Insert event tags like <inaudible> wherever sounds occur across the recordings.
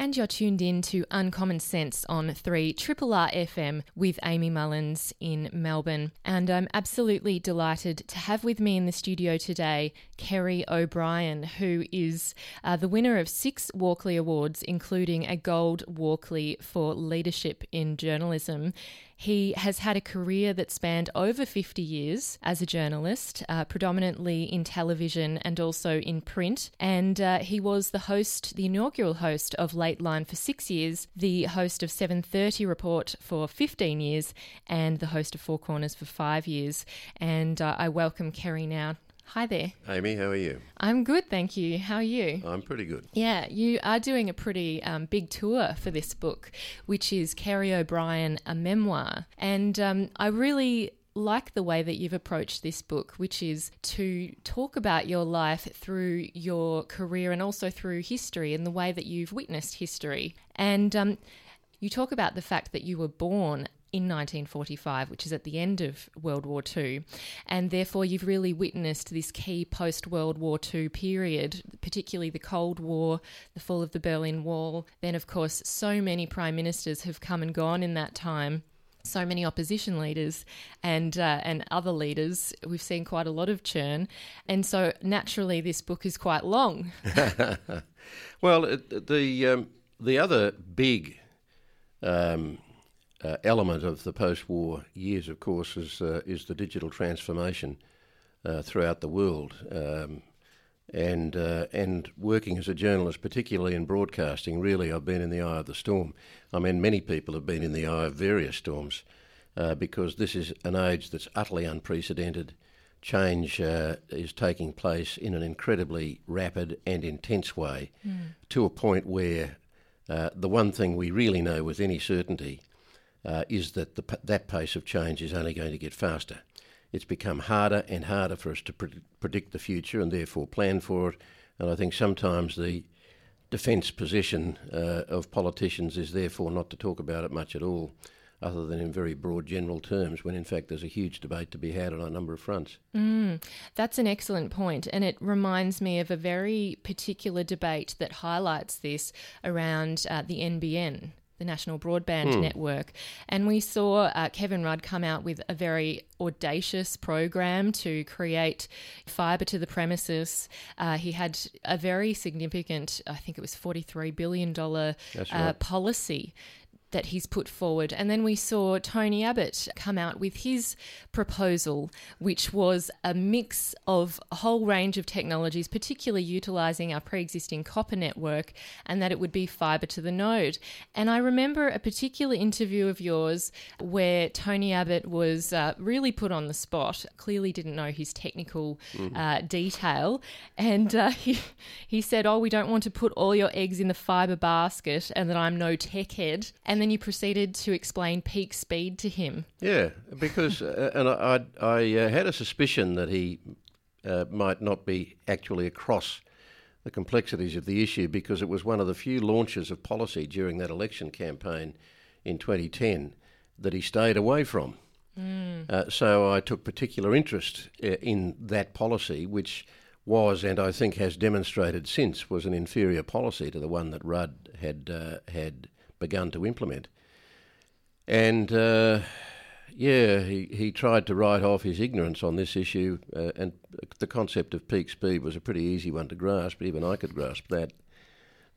And you're tuned in to Uncommon Sense on 3 Triple R FM with Amy Mullins in Melbourne. And I'm absolutely delighted to have with me in the studio today Kerry O'Brien, who is uh, the winner of six Walkley Awards, including a Gold Walkley for Leadership in Journalism. He has had a career that spanned over 50 years as a journalist, uh, predominantly in television and also in print. And uh, he was the host, the inaugural host of Late Line for six years, the host of 7:30 Report for 15 years, and the host of Four Corners for five years. And uh, I welcome Kerry now Hi there. Amy, how are you? I'm good, thank you. How are you? I'm pretty good. Yeah, you are doing a pretty um, big tour for this book, which is Kerry O'Brien, a memoir. And um, I really like the way that you've approached this book, which is to talk about your life through your career and also through history and the way that you've witnessed history. And um, you talk about the fact that you were born in 1945, which is at the end of World War II. And therefore, you've really witnessed this key post World War II period, particularly the Cold War, the fall of the Berlin Wall. Then, of course, so many prime ministers have come and gone in that time. So many opposition leaders and uh, and other leaders. We've seen quite a lot of churn, and so naturally, this book is quite long. <laughs> <laughs> <laughs> well, the um, the other big um, uh, element of the post-war years, of course, is uh, is the digital transformation uh, throughout the world, um, and uh, and working as a journalist, particularly in broadcasting, really, I've been in the eye of the storm. I mean, many people have been in the eye of various storms, uh, because this is an age that's utterly unprecedented. Change uh, is taking place in an incredibly rapid and intense way, mm. to a point where the one thing we really know with any certainty uh, is that the, that pace of change is only going to get faster. It's become harder and harder for us to pre- predict the future and therefore plan for it. And I think sometimes the defence position uh, of politicians is therefore not to talk about it much at all, other than in very broad general terms, when in fact there's a huge debate to be had on a number of fronts. Mm, that's an excellent point, and it reminds me of a very particular debate that highlights this around uh, the NBN the National Broadband mm. Network. And we saw uh, Kevin Rudd come out with a very audacious program to create fibre to the premises. Uh, he had a very significant, I think it was $43 billion uh, right. policy that he's put forward. And then we saw Tony Abbott come out with his proposal, which was a mix of a whole range of technologies, particularly utilising our pre existing copper network, and that it would be fibre to the node. And I remember a particular interview of yours where Tony Abbott was uh, really put on the spot, clearly didn't know his technical mm-hmm. uh, detail. And uh, <laughs> he, he said, Oh, we don't want to put all your eggs in the fibre basket, and that I'm no tech head. And and then you proceeded to explain peak speed to him. Yeah, because uh, and I I, I uh, had a suspicion that he uh, might not be actually across the complexities of the issue because it was one of the few launches of policy during that election campaign in 2010 that he stayed away from. Mm. Uh, so I took particular interest uh, in that policy, which was and I think has demonstrated since was an inferior policy to the one that Rudd had uh, had begun to implement. And uh, yeah, he, he tried to write off his ignorance on this issue, uh, and the concept of peak speed was a pretty easy one to grasp. Even I could grasp that.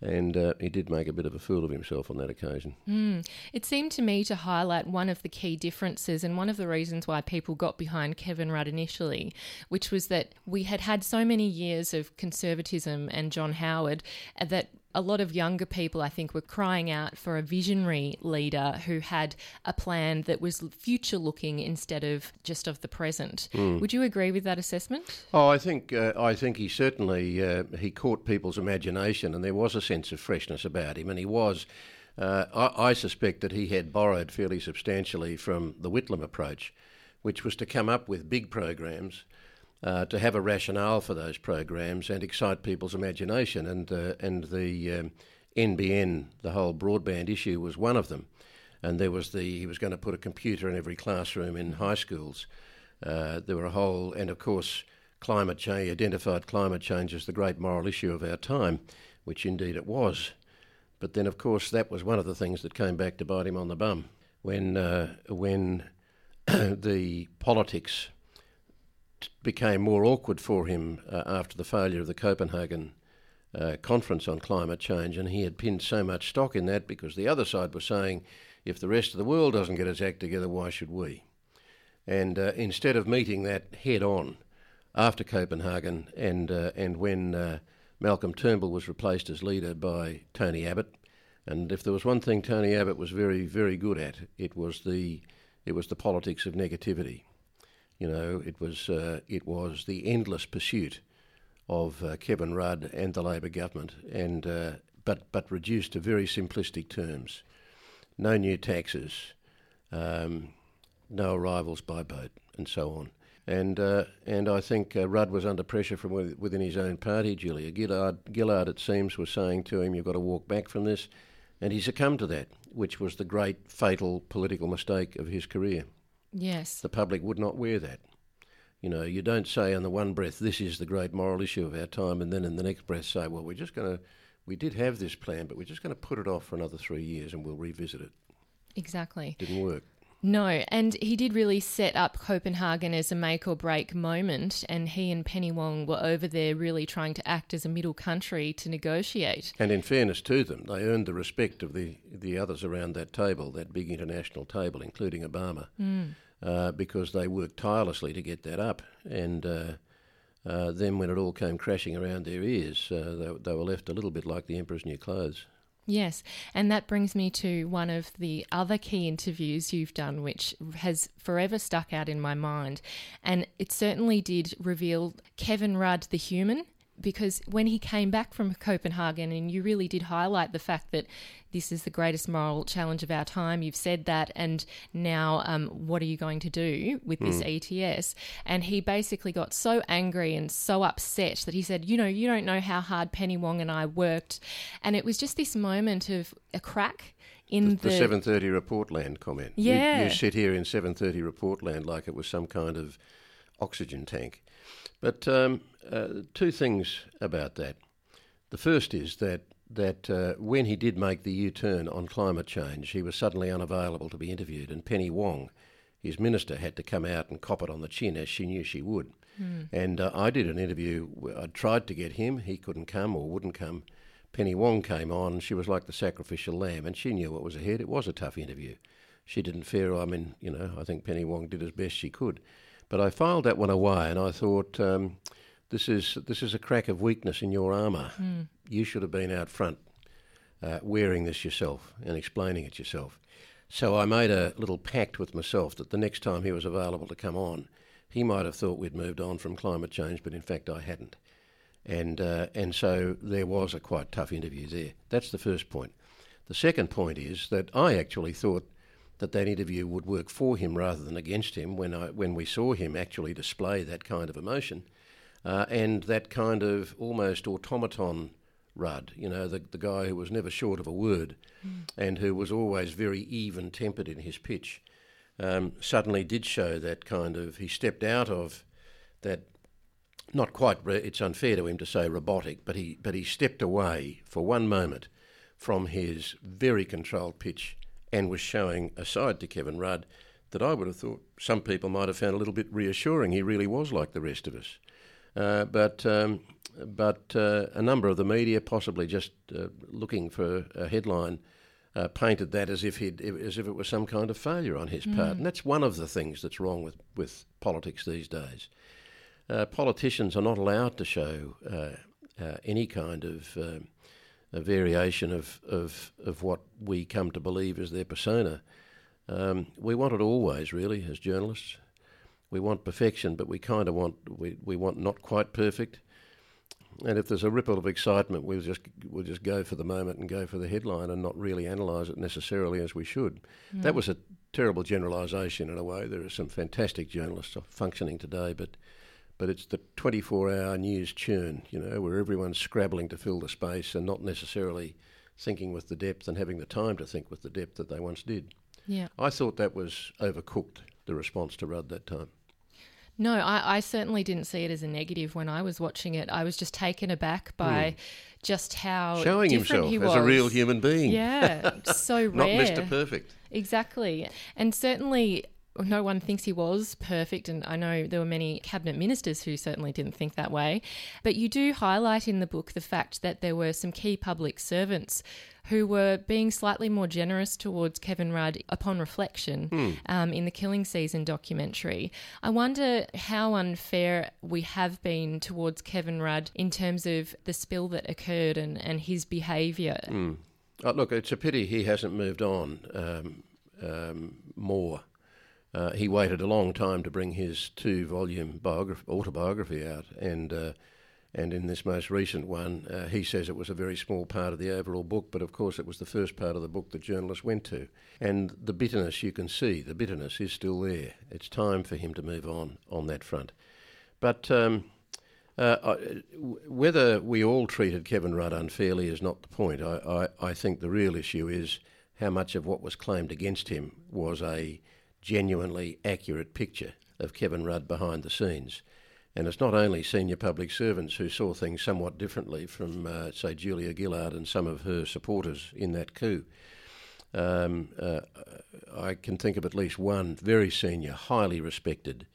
And uh, he did make a bit of a fool of himself on that occasion. Mm. It seemed to me to highlight one of the key differences and one of the reasons why people got behind Kevin Rudd initially, which was that we had had so many years of conservatism and John Howard uh, that a lot of younger people, I think, were crying out for a visionary leader who had a plan that was future looking instead of just of the present. Mm. Would you agree with that assessment? Oh, I think uh, I think he certainly uh, he caught people's imagination, and there was a sense of freshness about him, and he was. Uh, I, I suspect that he had borrowed fairly substantially from the Whitlam approach, which was to come up with big programs uh, to have a rationale for those programs and excite people's imagination. And uh, and the um, NBN, the whole broadband issue, was one of them. And there was the he was going to put a computer in every classroom in high schools. Uh, there were a whole, and of course, climate change identified climate change as the great moral issue of our time, which indeed it was. But then, of course, that was one of the things that came back to bite him on the bum when uh, when <coughs> the politics became more awkward for him uh, after the failure of the Copenhagen uh, conference on climate change, and he had pinned so much stock in that because the other side was saying, if the rest of the world doesn't get its act together, why should we? And uh, instead of meeting that head on after Copenhagen, and uh, and when uh, Malcolm Turnbull was replaced as leader by Tony Abbott, and if there was one thing Tony Abbott was very very good at, it was the it was the politics of negativity. You know, it was uh, it was the endless pursuit of uh, Kevin Rudd and the Labor government, and uh, but but reduced to very simplistic terms. No new taxes, um, no arrivals by boat, and so on. And uh, and I think uh, Rudd was under pressure from within his own party. Julia Gillard, Gillard, it seems, was saying to him, "You've got to walk back from this," and he succumbed to that, which was the great fatal political mistake of his career. Yes, The public would not wear that. You know, you don't say in the one breath, "This is the great moral issue of our time," and then in the next breath say, "Well, we're just going to." We did have this plan, but we're just going to put it off for another three years and we'll revisit it. exactly. Didn't work. No, and he did really set up Copenhagen as a make or break moment, and he and Penny Wong were over there really trying to act as a middle country to negotiate. And in fairness to them, they earned the respect of the, the others around that table, that big international table, including Obama, uh, because they worked tirelessly to get that up. And uh, uh, then when it all came crashing around their ears, uh, they, they were left a little bit like the emperor's new clothes. Yes, and that brings me to one of the other key interviews you've done, which has forever stuck out in my mind. And it certainly did reveal Kevin Rudd, the human, because when he came back from Copenhagen, and you really did highlight the fact that this is the greatest moral challenge of our time, you've said that, and now um, what are you going to do with this ETS? And he basically got so angry and so upset that he said, You know, you don't know how hard Penny Wong and I worked. And it was just this moment of a crack in The, 7.30 report land comment. You- Yeah. You, sit here in 7.30 report land like it was some kind of oxygen tank. But um, uh, two things about that. The first is that that uh, when he did make the U-turn on climate change, he was suddenly unavailable to be interviewed, and Penny Wong, his minister, had to come out and cop it on the chin as she knew she would. And uh, I did an interview. I tried to get him. He couldn't come or wouldn't come. Penny Wong came on. She was like the sacrificial lamb, and she knew what was ahead. It was a tough interview. She didn't fear. I mean, you know, I think Penny Wong did as best she could. But I filed that one away, and I thought, um, this is this is a crack of weakness in your armour. You should have been out front, uh, wearing this yourself and explaining it yourself. So I made a little pact with myself that the next time he was available to come on, he might have thought we'd moved on from climate change, but in fact I hadn't. And uh, and so there was a quite tough interview there. That's the first point. The second point is that I actually thought that that interview would work for him rather than against him when I when we saw him actually display that kind of emotion uh, and that kind of almost automaton Rudd, you know, the the guy who was never short of a word and who was always very even tempered in his pitch, um, suddenly did show that kind of he stepped out of that not quite it's unfair to him to say robotic, but he but he stepped away for one moment from his very controlled pitch and was showing a side to Kevin Rudd that I would have thought some people might have found a little bit reassuring. He really was like the rest of us. Uh, but um, but uh, a number of the media, possibly just uh, looking for a headline, uh, painted that as if he'd, as if it was some kind of failure on his part, and that's one of the things that's wrong with, with politics these days. Uh, politicians are not allowed to show uh, uh, any kind of um a variation of, of of what we come to believe is their persona. Um, we want it always, really, as journalists. We want perfection, but we kind of want we, we want not quite perfect. And if there's a ripple of excitement, we'll just we'll just go for the moment and go for the headline and not really analyse it necessarily as we should. That was a terrible generalisation in a way. There are some fantastic journalists functioning today, but but it's the 24-hour news churn, you know, where everyone's scrabbling to fill the space and not necessarily thinking with the depth and having the time to think with the depth that they once did. Yeah. I thought that was overcooked, the response to Rudd that time. No, I, I, certainly didn't see it as a negative when I was watching it. I was just taken aback by mm. just how showing himself he as a real human being. Yeah, so <laughs> rare. Not Mr. Perfect. Exactly, and certainly no one thinks he was perfect, and I know there were many cabinet ministers who certainly didn't think that way. But you do highlight in the book the fact that there were some key public servants who were being slightly more generous towards Kevin Rudd upon reflection mm. um, in the Killing Season documentary. I wonder how unfair we have been towards Kevin Rudd in terms of the spill that occurred and, and his behaviour. Mm. Oh, look, it's a pity he hasn't moved on um, um, more. Uh, he waited a long time to bring his two-volume biography, autobiography out, and uh, and in this most recent one, uh, he says it was a very small part of the overall book, but of course it was the first part of the book that journalists went to. And the bitterness you can see, the bitterness is still there. It's time for him to move on on that front. But um, uh, whether we all treated Kevin Rudd unfairly is not the point. I, I, I think the real issue is how much of what was claimed against him was a genuinely accurate picture of Kevin Rudd behind the scenes. And it's not only senior public servants who saw things somewhat differently from, uh, say, Julia Gillard and some of her supporters in that coup. Um, uh, I can think of at least one very senior, highly respected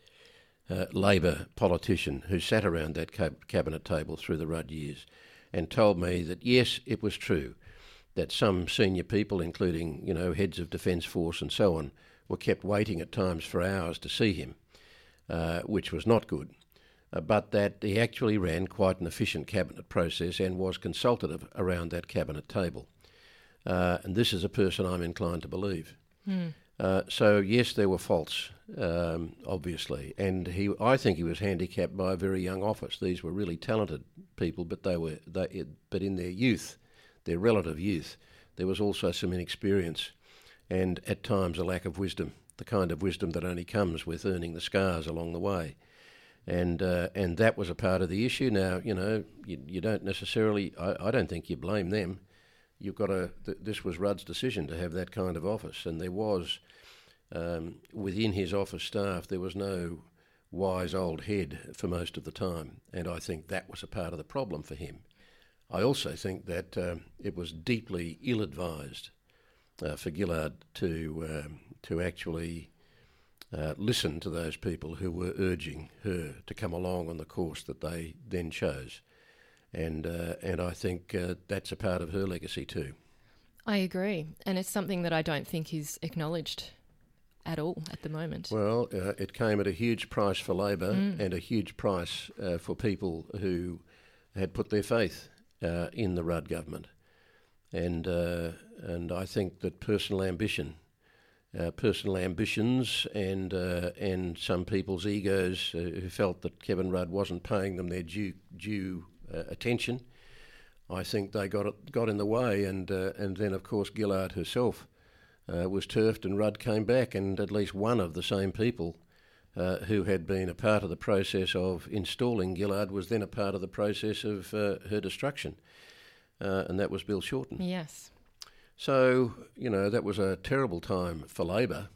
uh, Labor politician who sat around that cab- cabinet table through the Rudd years and told me that yes, it was true that some senior people, including you know heads of Defence Force and so on, were kept waiting at times for hours to see him, uh, which was not good. Uh, but that he actually ran quite an efficient cabinet process and was consultative around that cabinet table. Uh, and this is a person I'm inclined to believe. Mm. so yes, there were faults, um, obviously, and he. I think he was handicapped by a very young office. These were really talented people, but they were they, but in their youth, their relative youth, there was also some inexperience and at times a lack of wisdom, the kind of wisdom that only comes with earning the scars along the way. And uh, and that was a part of the issue. Now you know you, you don't necessarily. I, I don't think you blame them. You've got to. Th- this was Rudd's decision to have that kind of office, and there was um, within his office staff there was no wise old head for most of the time, and I think that was a part of the problem for him. I also think that um, it was deeply ill-advised uh, for Gillard to um, to actually uh, listen to those people who were urging her to come along on the course that they then chose, and uh, and I think uh, that's a part of her legacy too. I agree, and it's something that I don't think is acknowledged at all at the moment. Well, uh, it came at a huge price for Labor mm. and a huge price uh, for people who had put their faith in the Rudd government and uh, and I think that personal ambition, uh, personal ambitions, and uh, and some people's egos uh, who felt that Kevin Rudd wasn't paying them their due due uh, attention, I think they got got in the way, and uh, and then of course Gillard herself was turfed, and Rudd came back, and at least one of the same people. who had been a part of the process of installing Gillard was then a part of the process of her destruction uh, and that was Bill Shorten. Yes. So, you know, that was a terrible time for Labor.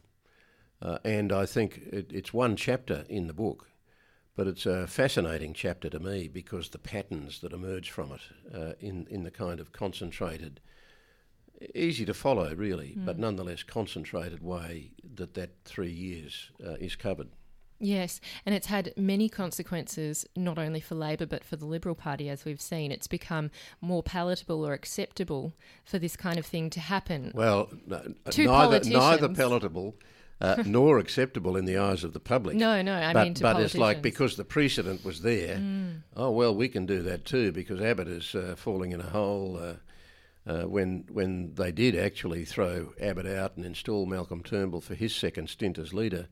Uh, and I think it, it's one chapter in the book, but it's a fascinating chapter to me because the patterns that emerge from it uh, in, in the kind of concentrated, easy to follow really, mm. but nonetheless concentrated way that that three years uh, is covered. Yes, and it's had many consequences, not only for Labor but for the Liberal Party, as we've seen. It's become more palatable or acceptable for this kind of thing to happen. Well, neither, neither palatable. Uh, <laughs> nor acceptable in the eyes of the public. No, no, I but, mean, but it's like because the precedent was there. Mm. Oh well, we can do that too because Abbott is uh, falling in a hole. Uh, uh, when when they did actually throw Abbott out and install Malcolm Turnbull for his second stint as leader,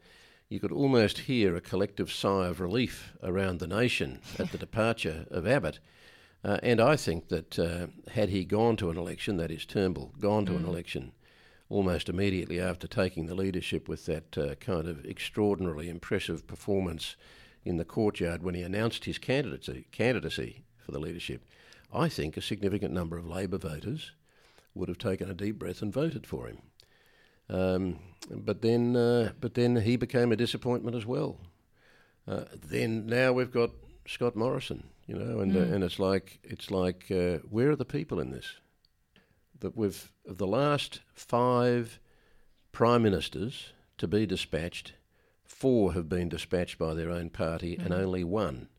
you could almost hear a collective sigh of relief around the nation at the departure of Abbott. Uh, and I think that uh, had he gone to an election, that is Turnbull, gone to mm. an election almost immediately after taking the leadership with that uh, kind of extraordinarily impressive performance in the courtyard when he announced his candidacy, candidacy for the leadership, I think a significant number of Labor voters would have taken a deep breath and voted for him. Um, but then, uh, but then he became a disappointment as well. Uh, then now we've got Scott Morrison, you know, and uh, and it's like it's like uh, where are the people in this? That we've of the last five prime ministers to be dispatched, four have been dispatched by their own party, and only one.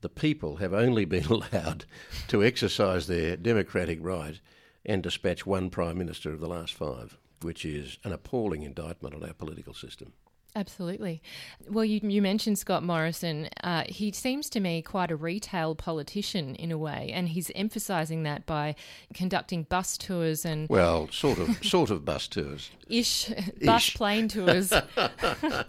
The people have only <laughs> been allowed to exercise their democratic right and dispatch one prime minister of the last five, which is an appalling indictment on our political system. Absolutely. Well, you, you mentioned Scott Morrison. Uh, he seems to me quite a retail politician in a way, and he's emphasising that by conducting bus tours and Well, sort of, sort of bus tours. <laughs> ish bus Ish. plane tours. <laughs> And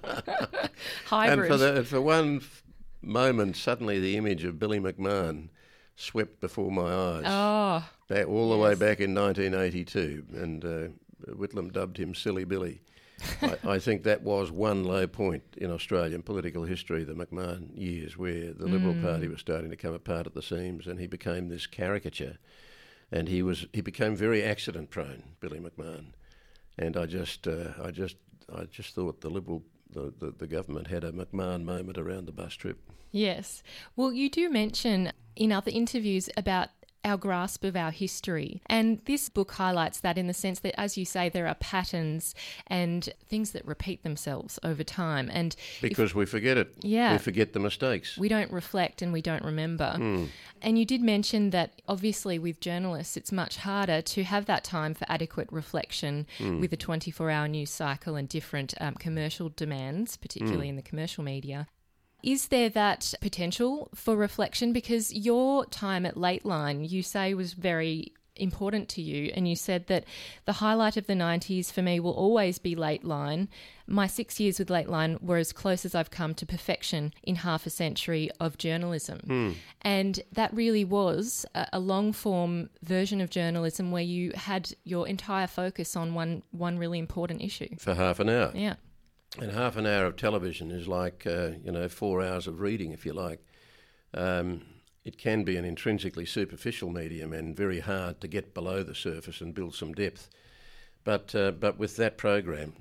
Hybrid. for, the, for one f- moment, suddenly the image of Billy McMahon swept before my eyes. oh, back, all the way back in 1982, and uh, Whitlam dubbed him Silly Billy. <laughs> I, I think that was one low point in Australian political history, the McMahon years, where the Liberal Party was starting to come apart at the seams, and he became this caricature, and he was he became very accident prone, Billy McMahon, and I just uh, I just I just thought the Liberal the, the, the government had a McMahon moment around the bus trip. Yes. Well, you do mention in other interviews about our grasp of our history. And this book highlights that in the sense that, as you say, there are patterns and things that repeat themselves over time. And if Because we forget it. Yeah. We forget the mistakes. we don't reflect and we don't remember. Hmm. And you did mention that obviously with journalists, it's much harder to have that time for adequate reflection hmm. with a 24 hour news cycle and different um, commercial demands, particularly hmm. in the commercial media. Is there that potential for reflection? Because your time at Late Line, you say, was very important to you. And you said that the highlight of the 90s for me will always be Late Line. My six years with Late Line were as close as I've come to perfection in half a century of journalism. Hmm. And that really was a, a long form version of journalism where you had your entire focus on one, one really important issue. For half an hour. Yeah. And half an hour of television is like, uh, you know, four hours of reading, if you like. Um, it can be an intrinsically superficial medium and very hard to get below the surface and build some depth. But, uh, but with that program,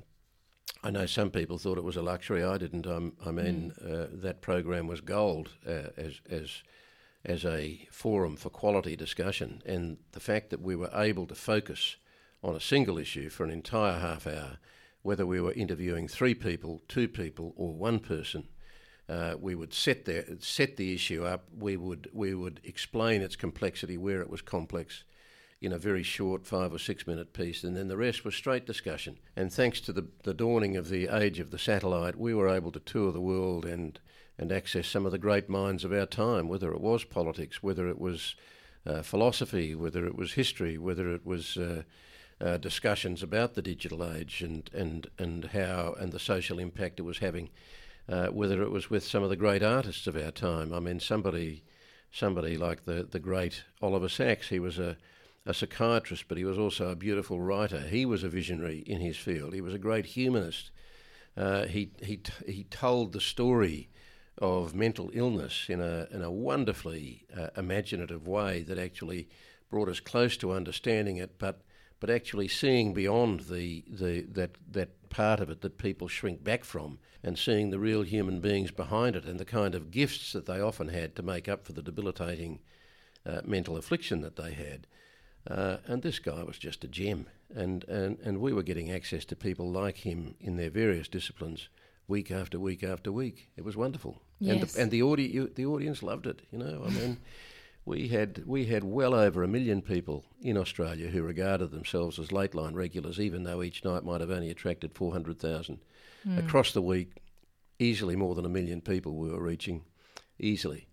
I know some people thought it was a luxury. I didn't. I'm, I mean, uh, that program was gold uh, as, as, as a forum for quality discussion. And the fact that we were able to focus on a single issue for an entire half hour, whether we were interviewing three people, two people, or one person, uh, we would set the set the issue up. We would we would explain its complexity where it was complex, in a very short five or six minute piece, and then the rest was straight discussion. And thanks to the the dawning of the age of the satellite, we were able to tour the world and and access some of the great minds of our time, whether it was politics, whether it was uh, philosophy, whether it was history, whether it was uh, uh, discussions about the digital age and, and, and how and the social impact it was having, uh, whether it was with some of the great artists of our time. I mean, somebody somebody like the, the great Oliver Sacks, he was a, a psychiatrist, but he was also a beautiful writer. He was a visionary in his field. He was a great humanist. Uh, he, he, he told the story of mental illness in a, in a wonderfully uh, imaginative way that actually brought us close to understanding it, but but actually seeing beyond the, the that that part of it that people shrink back from, and seeing the real human beings behind it, and the kind of gifts that they often had to make up for the debilitating uh, mental affliction that they had. Uh, and this guy was just a gem, and, and and we were getting access to people like him in their various disciplines, week after week after week. It was wonderful, and Yes. the, and the audi- the audience loved it. You know, I mean. We had we had well over a million people in Australia who regarded themselves as late line regulars, even though each night might have only attracted four hundred thousand. Across the week, easily more than a million people we were reaching, easily.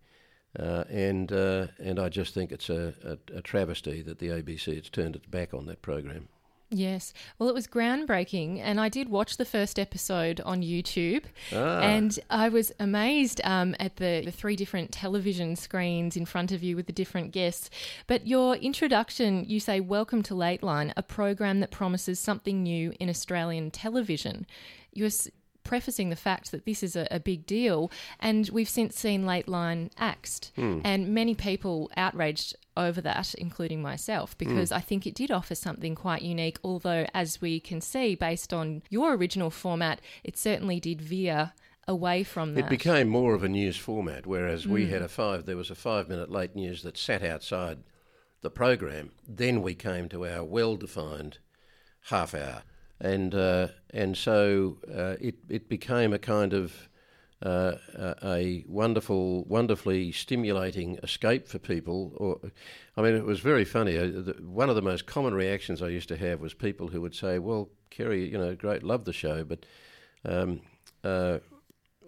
Uh, and uh, and I just think it's a, a, a travesty that the ABC has turned its back on that program. Yes. Well, it was groundbreaking, and I did watch the first episode on YouTube, Ah. and I was amazed um, at the, the three different television screens in front of you with the different guests. But your introduction, you say, Welcome to Late Line, a program that promises something new in Australian television. You're prefacing the fact that this is a, a big deal, and we've since seen Late Line axed, hmm. and many people outraged over that, including myself, because hmm. I think it did offer something quite unique. Although, as we can see, based on your original format, it certainly did veer away from that. It became more of a news format, whereas we hmm. had a five. There was a five-minute late news that sat outside the program. Then we came to our well-defined half hour, and uh, and so uh, it it became a kind of uh, a, wonderful, wonderfully stimulating escape for people. Or, I mean, it was very funny. Uh, one of the most common reactions I used to have was people who would say, "Well, Kerry, you know, great, love the show, but." Um, uh,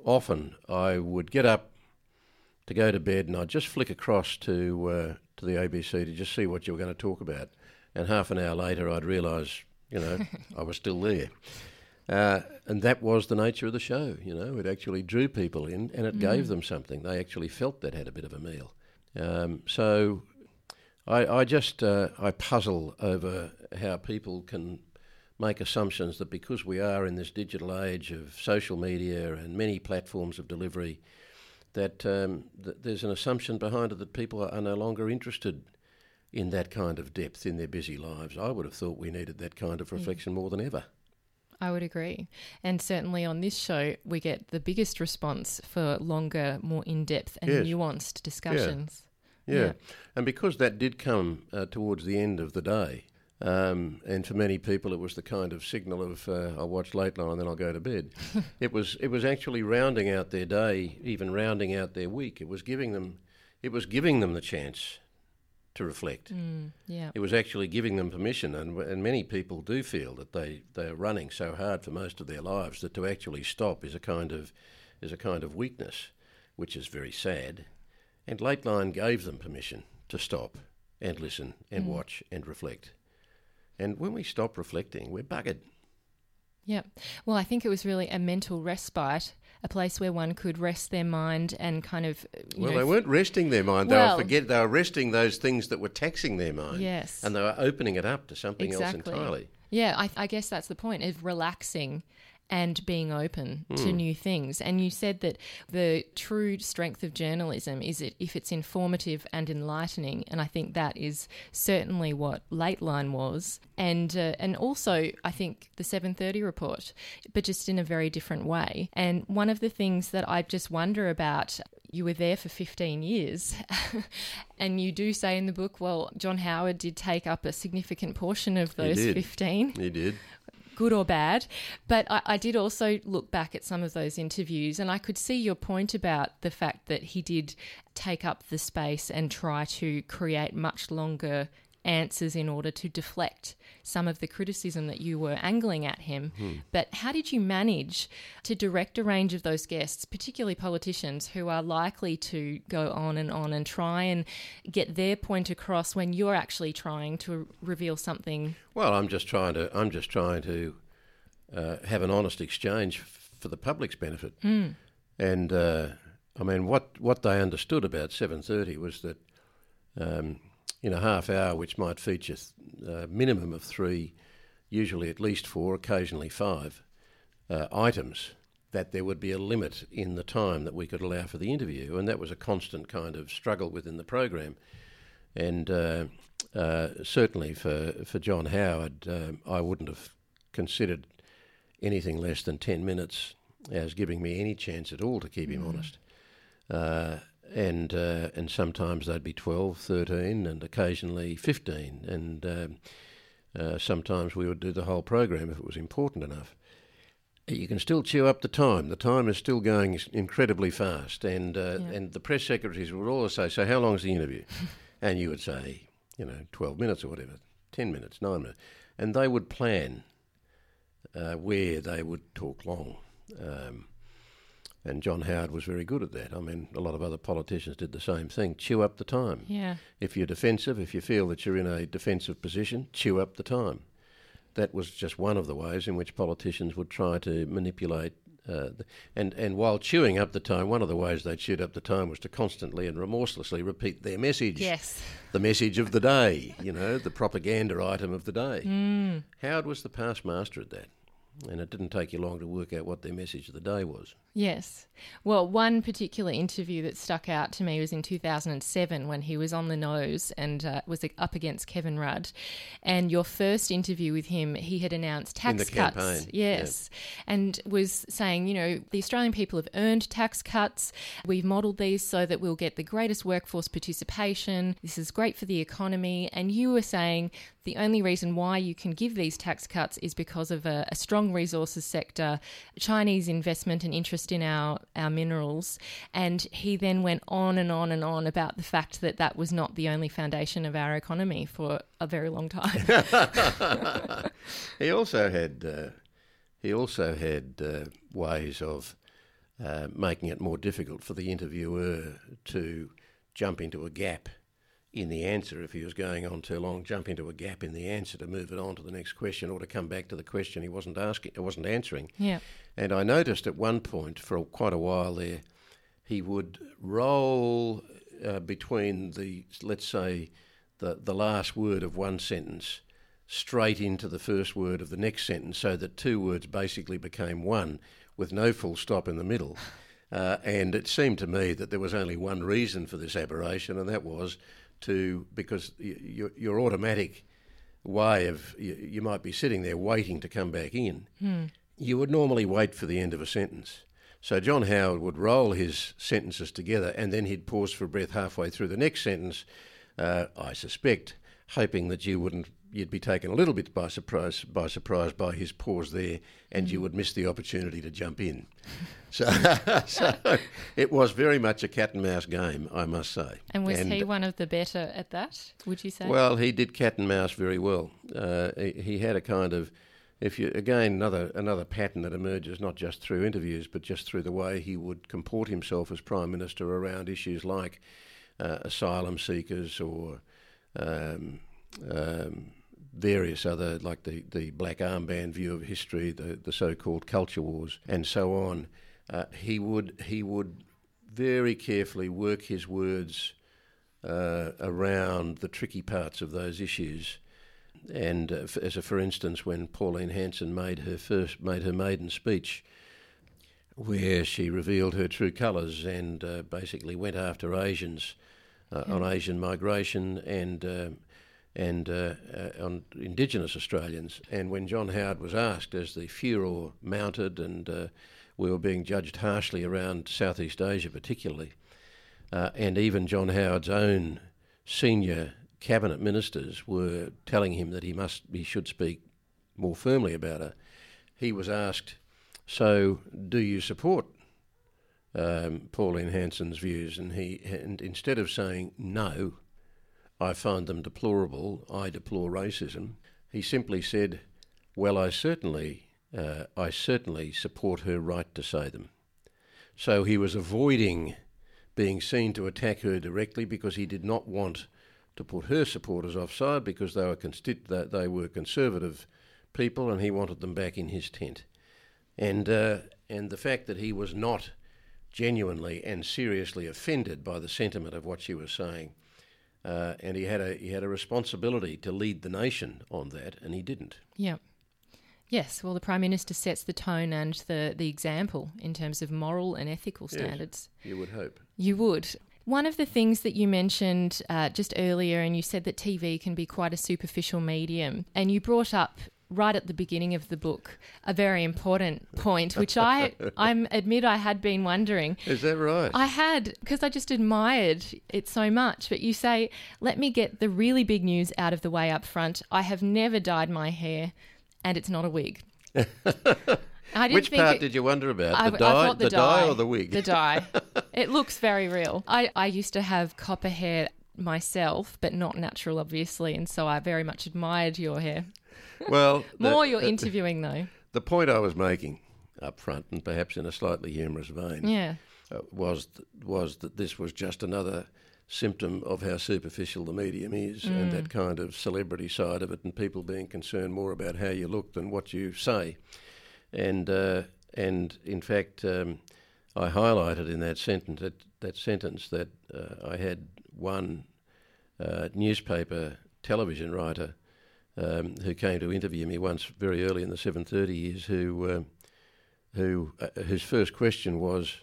often I would get up to go to bed and I'd just flick across to uh, to the ABC to just see what you were going to talk about. And half an hour later, I'd realise, you know, I was still there. Uh, and that was the nature of the show, you know. It actually drew people in and it mm. gave them something. They actually felt they'd had a bit of a meal. Um, so I, I just uh, I puzzle over how people can make assumptions that because we are in this digital age of social media and many platforms of delivery, that, um, that there's an assumption behind it that people are, are no longer interested in that kind of depth in their busy lives. I would have thought we needed that kind of mm. reflection mm. more than ever. I would agree. And certainly on this show, we get the biggest response for longer, more in depth and yes. nuanced discussions. Yeah. yeah. yeah. And because that did come uh, towards the end of the day, um, and for many people, it was the kind of signal of uh, I'll watch Lateline and then I'll go to bed. <laughs> it was it was actually rounding out their day, even rounding out their week. It was giving them it was giving them the chance to reflect. Mm, yeah. It was actually giving them permission, and and many people do feel that they they are running so hard for most of their lives that to actually stop is a kind of is a kind of weakness, which is very sad. And Late Line gave them permission to stop and listen and mm. watch and reflect. And when we stop reflecting, we're buggered. Yeah. Well, I think it was really a mental respite, a place where one could rest their mind and kind of. well, know, they weren't resting their mind. Well, they were forget. They were resting those things that were taxing their mind. Yes. And they were opening it up to something exactly. else entirely. Yeah, I, I guess that's the point of relaxing and being open mm. to hmm. new things. And you said that the true strength of journalism is it if it's informative and enlightening. And I think that is certainly what Late Line was. And uh, and also I think the 7:30 report, but just in a very different way. And one of the things that I just wonder about you were there for 15 years. <laughs> and you do say in the book, well, John Howard did take up a significant portion of those he 15. He did good or bad. But I, I, did also look back at some of those interviews and I could see your point about the fact that he did take up the space and try to create much longer answers in order to deflect some of the criticism that you were angling at him. Hmm. But how did you manage to direct a range of those guests, particularly politicians, who are likely to go on and on and try and get their point across when you're actually trying to reveal something? Well, I'm just trying to. I'm just trying to uh, have an honest exchange for the public's benefit. Mm. And uh, I mean, what what they understood about 7:30 was that. Um, in a half hour, which might feature a uh, minimum of three, usually at least four, occasionally five uh, items, that there would be a limit in the time that we could allow for the interview. And that was a constant kind of struggle within the program. And uh, uh, certainly for, for John Howard, um, I wouldn't have considered anything less than 10 minutes as giving me any chance at all to keep him mm. honest. And uh, and sometimes they'd be 12, 13, and occasionally 15. And um, uh, sometimes we would do the whole program if it was important enough. You can still chew up the time. The time is still going incredibly fast. And, uh, yeah. and the press secretaries would always say, So, how long is the interview? <laughs> and you would say, You know, 12 minutes or whatever, 10 minutes, 9 minutes. And they would plan uh, where they would talk long. Um, and John Howard was very good at that. I mean, a lot of other politicians did the same thing chew up the time. Yeah. If you're defensive, if you feel that you're in a defensive position, chew up the time. That was just one of the ways in which politicians would try to manipulate. Uh, the, and, and while chewing up the time, one of the ways they chewed up the time was to constantly and remorselessly repeat their message. Yes. The message of the day, you know, the propaganda item of the day. Mm. Howard was the past master at that. And it didn't take you long to work out what their message of the day was. Yes. Well, one particular interview that stuck out to me was in 2007 when he was on the nose and uh, was up against Kevin Rudd. And your first interview with him, he had announced tax cuts. Campaign. Yes. Yeah. And was saying, you know, the Australian people have earned tax cuts. We've modelled these so that we'll get the greatest workforce participation. This is great for the economy. And you were saying the only reason why you can give these tax cuts is because of a, a strong resources sector, Chinese investment and interest interest in our, our minerals. And he then went on and on and on about the fact that that was not the only foundation of our economy for a very long time. <laughs> <laughs> he also had uh, he also had uh, ways of uh, making it more difficult for the interviewer to jump into a gap in the answer if he was going on too long, jump into a gap in the answer to move it on to the next question or to come back to the question he wasn't asking, wasn't answering. Yeah. And I noticed at one point for quite a while there, he would roll uh, between the let's say the the last word of one sentence straight into the first word of the next sentence, so that two words basically became one with no full stop in the middle. <laughs> Uh, and it seemed to me that there was only one reason for this aberration, and that was to because your, your automatic way of you, you, might be sitting there waiting to come back in. Hmm. You would normally wait for the end of a sentence. So John Howard would roll his sentences together and then he'd pause for breath halfway through the next sentence. Uh, I suspect, hoping that you wouldn't you'd be taken a little bit by surprise by surprise by his pause there, and mm. you would miss the opportunity to jump in. <laughs> so, <laughs> so it was very much a cat and mouse game, I must say. And was and, he one of the better at that? Would you say? Well, he did cat and mouse very well. Uh, he, he had a kind of if you again another another pattern that emerges not just through interviews but just through the way he would comport himself as prime minister around issues like uh, asylum seekers or um, um, various other, like the, the black armband view of history, the, the so called culture wars, and so on, uh, he, would, he would very carefully work his words uh, around the tricky parts of those issues. And uh, as a, for instance, when Pauline Hanson made her first made her maiden speech, where she revealed her true colours and uh, basically went after Asians uh, on Asian migration and uh, and uh, uh, on Indigenous Australians. And when John Howard was asked, as the furor mounted and uh, we were being judged harshly around Southeast Asia, particularly, uh, and even John Howard's own senior cabinet ministers were telling him that he must, he should speak more firmly about it. He was asked, "So, do you support um, Pauline Hanson's views?" And he, and instead of saying no, I find them deplorable. I deplore racism. He simply said, "Well, I certainly, uh, I certainly support her right to say them." So he was avoiding being seen to attack her directly because he did not want to put her supporters offside because they were consti- they were conservative people and he wanted them back in his tent. And uh, and the fact that he was not genuinely and seriously offended by the sentiment of what she was saying uh, and he had a he had a responsibility to lead the nation on that, and he didn't. Yeah. Yes, well, the Prime Minister sets the tone and the, the example in terms of moral and ethical standards. Yes, you would hope. You would. One of the things that you mentioned uh, just earlier, and you said that TV can be quite a superficial medium, and you brought up right at the beginning of the book a very important point, which I <laughs> I admit I had been wondering. Is that right? I had because I just admired it so much. But you say, let me get the really big news out of the way up front. I have never dyed my hair, and it's not a wig. <laughs> Which part it, did you wonder about? I, the dye, the, the dye, dye, or the wig? The dye. <laughs> it looks very real. I, I used to have copper hair myself, but not natural, obviously, and so I very much admired your hair. Well, <laughs> more the, you're interviewing though. The point I was making up front, and perhaps in a slightly humorous vein, yeah, uh, was was that this was just another symptom of how superficial the medium is, mm. and that kind of celebrity side of it, and people being concerned more about how you look than what you say, and uh, and in fact. Um, I highlighted in that sentence that, that sentence that uh, I had one uh, newspaper television writer um, who came to interview me once very early in the 7:30 years, who uh, who uh, whose first question was,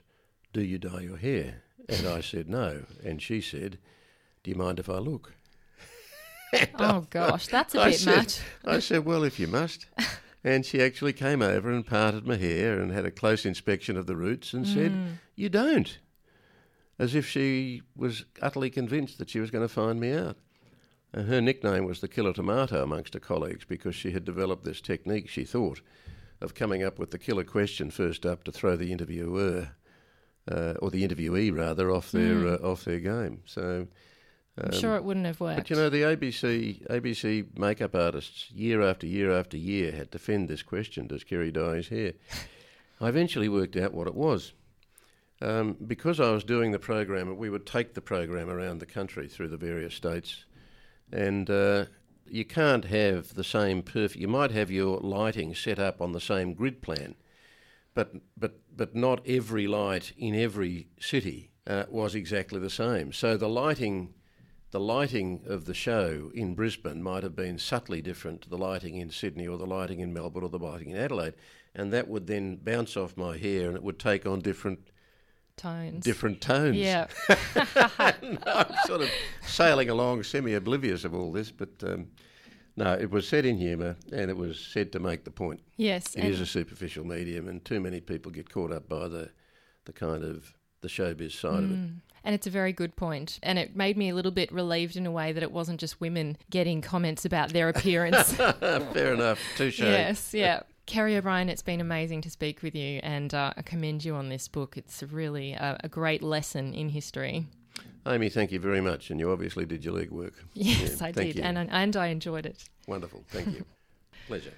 "Do you dye your hair?" And I said no, and she said, "Do you mind if I look?" <laughs> oh gosh, that's a I bit said, much. I said, "Well, if you must." And she actually came over and parted my hair and had a close inspection of the roots and said, Mm. You don't. As if she was utterly convinced that she was going to find me out. And her nickname was the killer tomato amongst her colleagues because she had developed this technique, she thought, of coming up with the killer question first up to throw the interviewer, uh, or the interviewee rather, off their Mm. uh, off their game. So I'm sure it wouldn't have worked. but you know, the ABC ABC makeup artists, year after year after year, had to fend this question: Does Kerry dye his hair? I eventually worked out what it was. Um, because I was doing the program, we would take the program around the country through the various states, and uh, you can't have the same perfect. You might have your lighting set up on the same grid plan, but but but not every light in every city uh, was exactly the same. So the lighting the lighting of the show in Brisbane might have been subtly different to the lighting in Sydney or the lighting in Melbourne or the lighting in Adelaide, and that would then bounce off my hair and it would take on different Tones. different tones. Yeah. <laughs> I'm sort of sailing along semi-oblivious of all this, but um, no, it was said in humour and it was said to make the point. Yes. It is a superficial medium, and too many people get caught up by the the kind of the showbiz side of it. Mm. And it's a very good point. And it made me a little bit relieved in a way that it wasn't just women getting comments about their appearance. <laughs> Fair enough. Touche. yes, yeah. Kerry O'Brien, it's been amazing to speak with you, and uh, I commend you on this book. It's really a, a great lesson in history. Amy, thank you very much, and you obviously did your legwork. Yes, Yeah, I did, you. and and I enjoyed it. Wonderful. Thank you. <laughs> Pleasure.